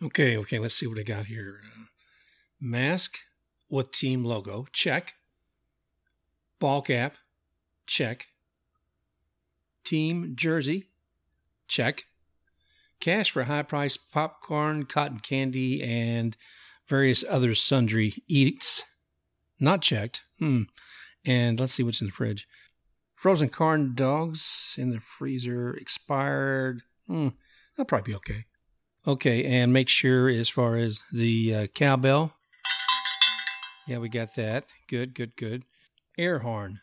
Okay, okay, let's see what I got here. Uh, mask with team logo, check. Ball cap, check. Team jersey, check. Cash for high price popcorn, cotton candy, and various other sundry eats, not checked. Hmm. And let's see what's in the fridge. Frozen corn dogs in the freezer, expired. Hmm. That'll probably be okay. Okay, and make sure as far as the uh, cowbell. Yeah, we got that. Good, good, good. Air horn.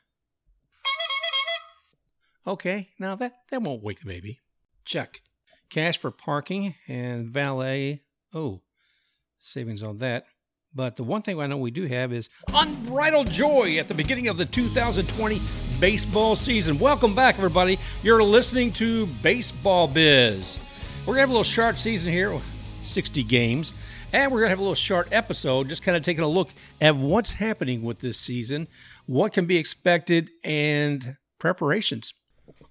Okay, now that, that won't wake the baby. Check. Cash for parking and valet. Oh, savings on that. But the one thing I know we do have is unbridled joy at the beginning of the 2020 baseball season. Welcome back, everybody. You're listening to Baseball Biz. We're going to have a little short season here, 60 games, and we're going to have a little short episode, just kind of taking a look at what's happening with this season, what can be expected, and preparations.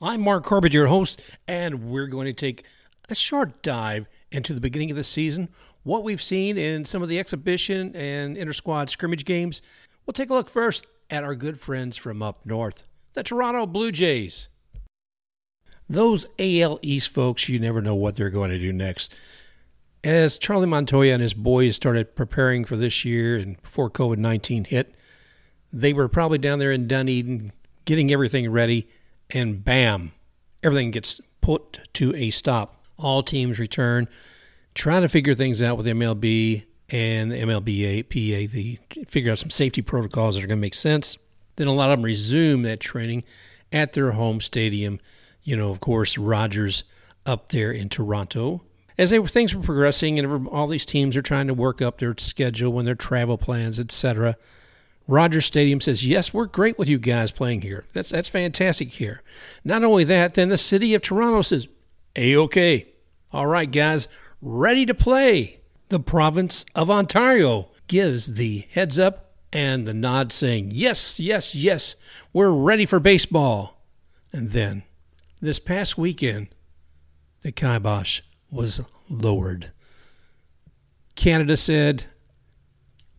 I'm Mark Corbett, your host, and we're going to take a short dive into the beginning of the season, what we've seen in some of the exhibition and inter squad scrimmage games. We'll take a look first at our good friends from up north, the Toronto Blue Jays. Those AL East folks, you never know what they're going to do next. As Charlie Montoyo and his boys started preparing for this year and before COVID 19 hit, they were probably down there in Dunedin getting everything ready, and bam, everything gets put to a stop. All teams return trying to figure things out with MLB and the MLBA, PA, the figure out some safety protocols that are going to make sense. Then a lot of them resume that training at their home stadium. You know, of course, Rogers up there in Toronto. As they, things were progressing, and all these teams are trying to work up their schedule and their travel plans, etc. Rogers Stadium says, "Yes, we're great with you guys playing here. That's that's fantastic here." Not only that, then the city of Toronto says, "A okay, all right, guys, ready to play. The province of Ontario gives the heads up and the nod saying, Yes, yes, yes, we're ready for baseball. And then, this past weekend, the kibosh was lowered. Canada said,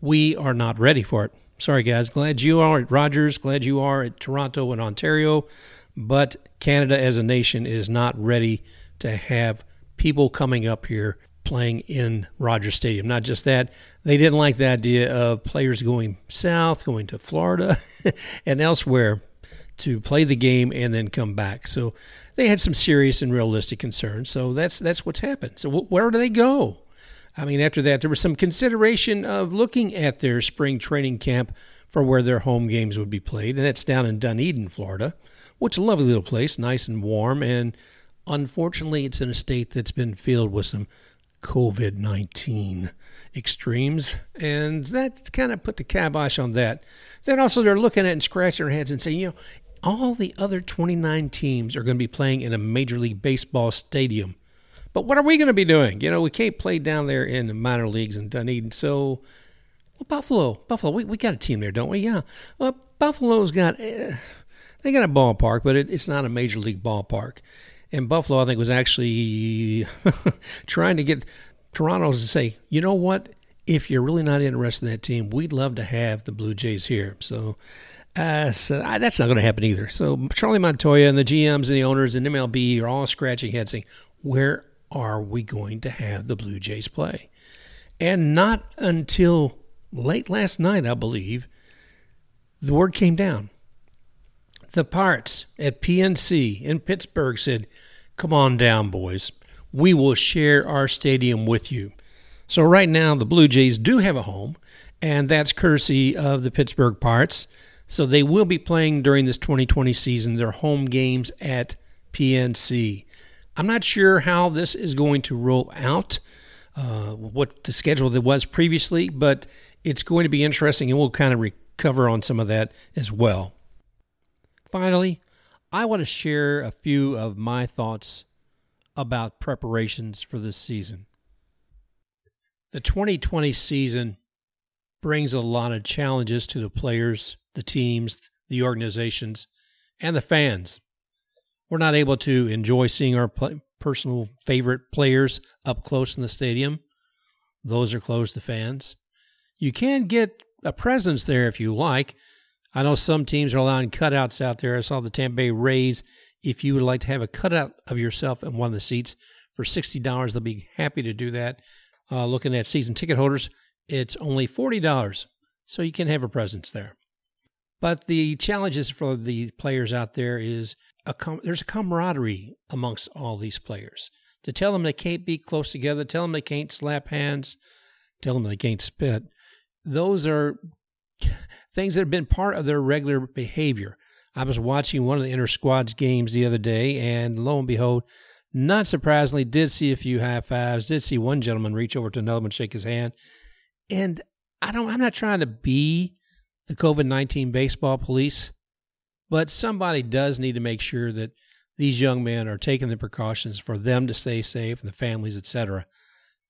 We are not ready for it. Sorry, guys. Glad you are at Rogers. Glad you are at Toronto and Ontario. But Canada as a nation is not ready to have people coming up here playing in Rogers Stadium. Not just that, they didn't like the idea of players going south, going to Florida and elsewhere to play the game and then come back. So they had some serious and realistic concerns. So that's that's what's happened. So where do they go? I mean, after that, there was some consideration of looking at their spring training camp for where their home games would be played, and that's down in Dunedin, Florida, which is a lovely little place, nice and warm, and Unfortunately, it's in a state that's been filled with some COVID 19 extremes, and that kind of put the kibosh on that. Then also, they're looking at and scratching their heads and saying, you know, all the other 29 teams are going to be playing in a Major League Baseball stadium. But what are we going to be doing? You know, we can't play down there in the minor leagues in Dunedin. So, well, Buffalo, Buffalo, we, we got a team there, don't we? Yeah. Well, Buffalo's got, eh, they got a ballpark, but it, it's not a major league ballpark. And Buffalo, I think, was actually trying to get Toronto to say, you know what? If you're really not interested in that team, we'd love to have the Blue Jays here. So, uh, so I, that's not going to happen either. So Charlie Montoyo and the GMs and the owners and MLB are all scratching heads saying, where are we going to have the Blue Jays play? And not until late last night, I believe, the word came down. The Pirates at PNC in Pittsburgh said, Come on down, boys. We will share our stadium with you. So, right now, the Blue Jays do have a home, and that's courtesy of the Pittsburgh Pirates. So, they will be playing during this 2020 season their home games at PNC. I'm not sure how this is going to roll out, uh, what the schedule that was previously, but it's going to be interesting, and we'll kind of recover on some of that as well. Finally, I want to share a few of my thoughts about preparations for this season. The 2020 season brings a lot of challenges to the players, the teams, the organizations, and the fans. We're not able to enjoy seeing our personal favorite players up close in the stadium. those are closed to fans. You can get a presence there if you like. I know some teams are allowing cutouts out there. I saw the Tampa Bay Rays. If you would like to have a cutout of yourself in one of the seats for $60, they'll be happy to do that. Uh, looking at season ticket holders, it's only $40, so you can have a presence there. But the challenges for the players out there is a com- there's a camaraderie amongst all these players. To tell them they can't be close together, tell them they can't slap hands, tell them they can't spit. Those are things that have been part of their regular behavior. I was watching one of the inter squads games the other day, and lo and behold, not surprisingly, did see a few high fives, did see one gentleman reach over to another one, shake his hand. And I don't I'm not trying to be the COVID 19 baseball police, but somebody does need to make sure that these young men are taking the precautions for them to stay safe and the families, etc.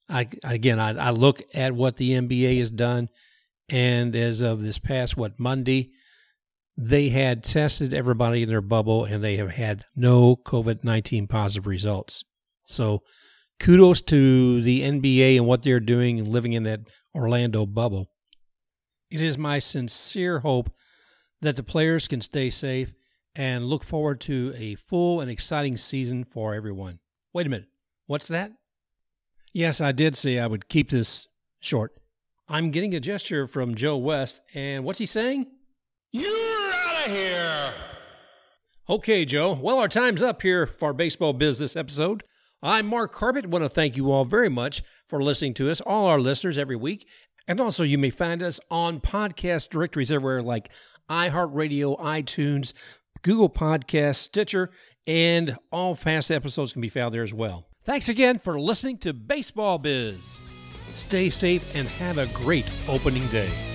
I again, I, I look at what the NBA has done, and as of this past what Monday, they had tested everybody in their bubble, and they have had no COVID nineteen positive results. So, kudos to the NBA and what they're doing and living in that Orlando bubble. It is my sincere hope that the players can stay safe and look forward to a full and exciting season for everyone. Wait a minute. What's that? Yes, I did say I would keep this short. I'm getting a gesture from Joe West, and what's he saying? You're out of here! Okay, Joe. Well, our time's up here for our baseball business episode. I'm Mark Corbett. want to thank you all very much for listening to us, all our listeners every week. And also, you may find us on podcast directories everywhere like iHeartRadio, iTunes, Google Podcasts, Stitcher, and all past episodes can be found there as well. Thanks again for listening to Baseball Biz. Stay safe and have a great opening day.